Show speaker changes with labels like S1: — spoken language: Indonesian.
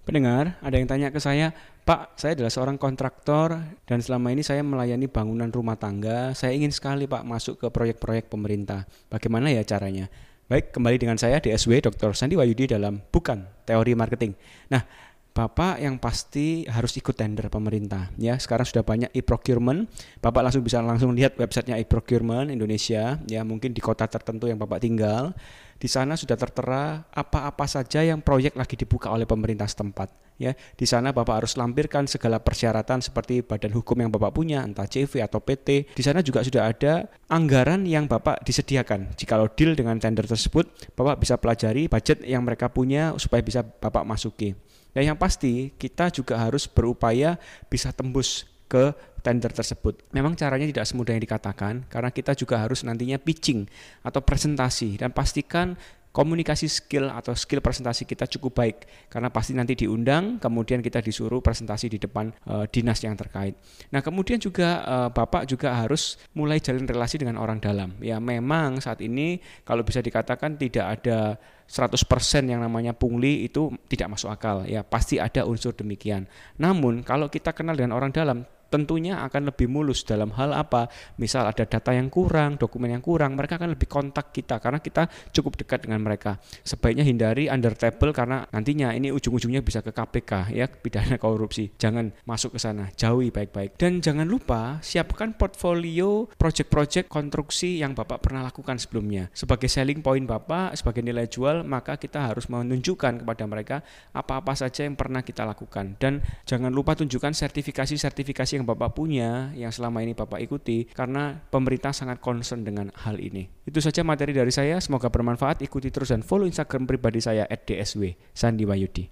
S1: Pendengar, ada yang tanya ke saya, Pak, saya adalah seorang kontraktor dan selama ini saya melayani bangunan rumah tangga. Saya ingin sekali Pak masuk ke proyek-proyek pemerintah. Bagaimana ya caranya? Baik, kembali dengan saya DSW Dr. Sandi Wayudi dalam Bukan Teori Marketing. Nah, Bapak yang pasti harus ikut tender pemerintah ya. Sekarang sudah banyak e-procurement. Bapak langsung bisa langsung lihat websitenya e-procurement Indonesia ya, mungkin di kota tertentu yang Bapak tinggal. Di sana sudah tertera apa-apa saja yang proyek lagi dibuka oleh pemerintah setempat ya. Di sana Bapak harus lampirkan segala persyaratan seperti badan hukum yang Bapak punya, entah CV atau PT. Di sana juga sudah ada anggaran yang Bapak disediakan. Jikalau deal dengan tender tersebut, Bapak bisa pelajari budget yang mereka punya supaya bisa Bapak masuki. Dan yang pasti kita juga harus berupaya bisa tembus ke tender tersebut. Memang caranya tidak semudah yang dikatakan karena kita juga harus nantinya pitching atau presentasi dan pastikan komunikasi skill atau skill presentasi kita cukup baik karena pasti nanti diundang kemudian kita disuruh presentasi di depan uh, dinas yang terkait. Nah, kemudian juga uh, Bapak juga harus mulai jalin relasi dengan orang dalam. Ya, memang saat ini kalau bisa dikatakan tidak ada 100% yang namanya pungli itu tidak masuk akal ya pasti ada unsur demikian. Namun kalau kita kenal dengan orang dalam tentunya akan lebih mulus dalam hal apa? Misal ada data yang kurang, dokumen yang kurang, mereka akan lebih kontak kita karena kita cukup dekat dengan mereka. Sebaiknya hindari under table karena nantinya ini ujung-ujungnya bisa ke KPK ya, pidana korupsi. Jangan masuk ke sana, jauhi baik-baik. Dan jangan lupa siapkan portfolio project-project konstruksi yang Bapak pernah lakukan sebelumnya. Sebagai selling point Bapak, sebagai nilai jual, maka kita harus menunjukkan kepada mereka apa-apa saja yang pernah kita lakukan. Dan jangan lupa tunjukkan sertifikasi-sertifikasi yang Bapak punya, yang selama ini Bapak ikuti, karena pemerintah sangat concern dengan hal ini. Itu saja materi dari saya, semoga bermanfaat. Ikuti terus dan follow Instagram pribadi saya @dsw Sandi.